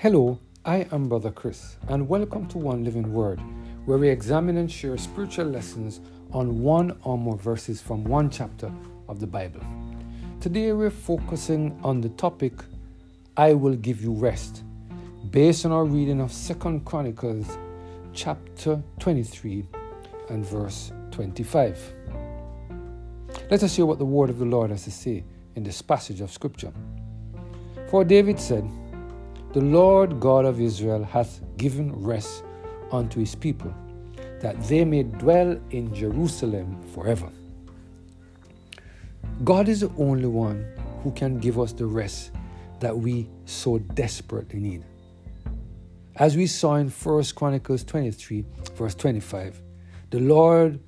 Hello, I am Brother Chris, and welcome to One Living Word, where we examine and share spiritual lessons on one or more verses from one chapter of the Bible. Today we're focusing on the topic I will give you rest, based on our reading of Second Chronicles chapter 23 and verse 25. Let us hear what the word of the Lord has to say in this passage of scripture. For David said, the Lord God of Israel hath given rest unto his people, that they may dwell in Jerusalem forever. God is the only one who can give us the rest that we so desperately need. As we saw in 1 Chronicles 23, verse 25, the Lord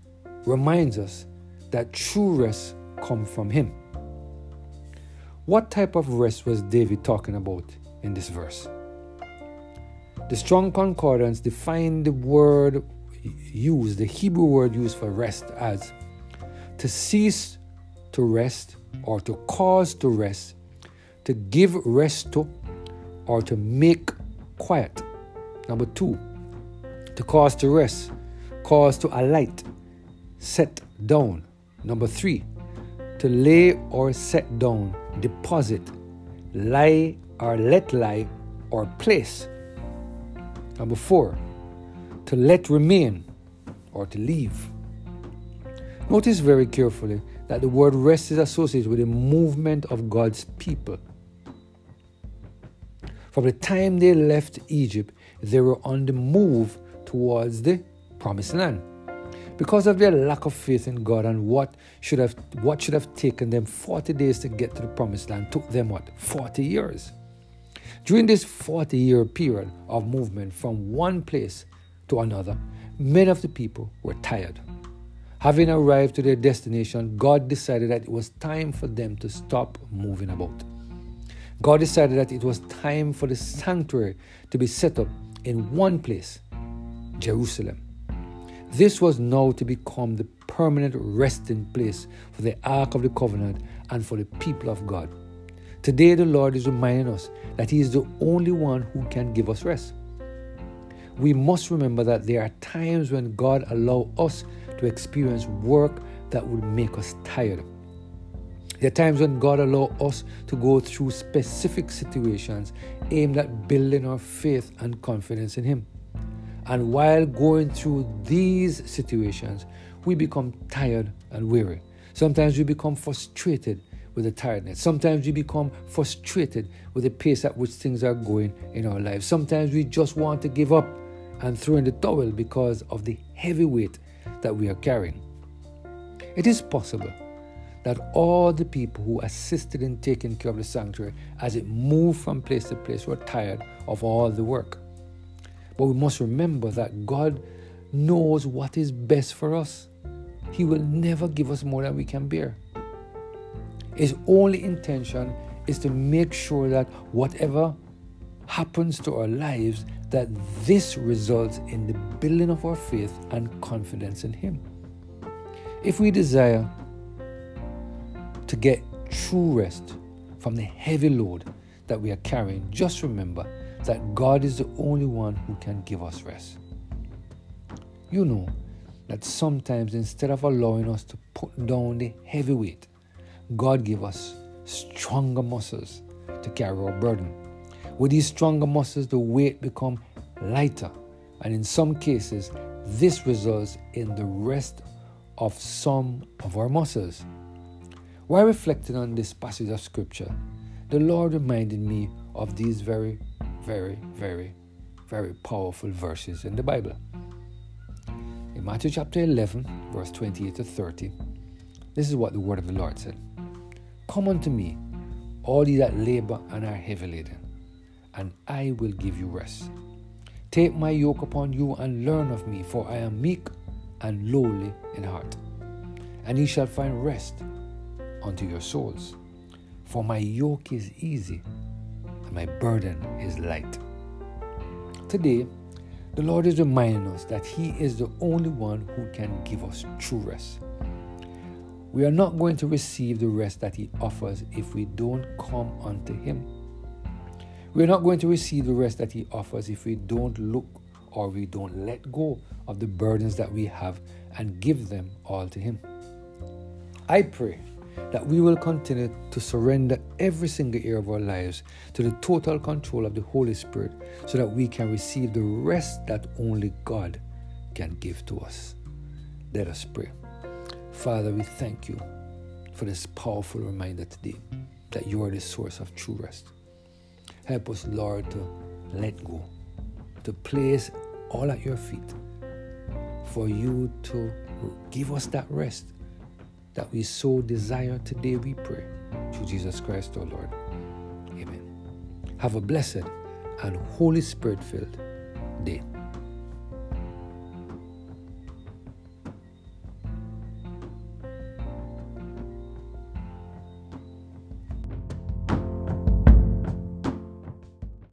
reminds us that true rest comes from Him. What type of rest was David talking about in this verse. The Strong Concordance define the word used, the Hebrew word used for rest, as to cease to rest or to cause to rest, to give rest to, or to make quiet. Number two, to cause to rest, cause to alight, set down. Number three, to lay or set down, deposit, lie or let lie or place. Number four, to let remain or to leave. Notice very carefully that the word rest is associated with the movement of God's people. From the time they left Egypt, they were on the move towards the promised land. Because of their lack of faith in God and what should have what should have taken them 40 days to get to the promised land took them what? 40 years. During this 40 year period of movement from one place to another, many of the people were tired. Having arrived to their destination, God decided that it was time for them to stop moving about. God decided that it was time for the sanctuary to be set up in one place, Jerusalem. This was now to become the permanent resting place for the Ark of the Covenant and for the people of God. Today, the Lord is reminding us that He is the only one who can give us rest. We must remember that there are times when God allows us to experience work that will make us tired. There are times when God allows us to go through specific situations aimed at building our faith and confidence in Him. And while going through these situations, we become tired and weary. Sometimes we become frustrated with the tiredness. Sometimes we become frustrated with the pace at which things are going in our lives. Sometimes we just want to give up and throw in the towel because of the heavy weight that we are carrying. It is possible that all the people who assisted in taking care of the sanctuary as it moved from place to place were tired of all the work. But we must remember that God knows what is best for us. He will never give us more than we can bear. His only intention is to make sure that whatever happens to our lives, that this results in the building of our faith and confidence in Him. If we desire to get true rest from the heavy load that we are carrying, just remember that God is the only one who can give us rest. You know that sometimes instead of allowing us to put down the heavy weight, God give us stronger muscles to carry our burden. With these stronger muscles, the weight become lighter, and in some cases, this results in the rest of some of our muscles. While reflecting on this passage of scripture, the Lord reminded me of these very, very, very, very powerful verses in the Bible. In Matthew chapter 11, verse 28 to 30, this is what the word of the Lord said. Come unto me, all ye that labor and are heavy laden, and I will give you rest. Take my yoke upon you and learn of me, for I am meek and lowly in heart, and ye shall find rest unto your souls. For my yoke is easy and my burden is light. Today, the Lord is reminding us that He is the only one who can give us true rest. We are not going to receive the rest that He offers if we don't come unto Him. We're not going to receive the rest that He offers if we don't look or we don't let go of the burdens that we have and give them all to Him. I pray that we will continue to surrender every single area of our lives to the total control of the Holy Spirit so that we can receive the rest that only God can give to us. Let us pray. Father, we thank you for this powerful reminder today that you are the source of true rest. Help us, Lord, to let go, to place all at your feet, for you to give us that rest that we so desire today, we pray. Through Jesus Christ, our Lord. Amen. Have a blessed and Holy Spirit filled day.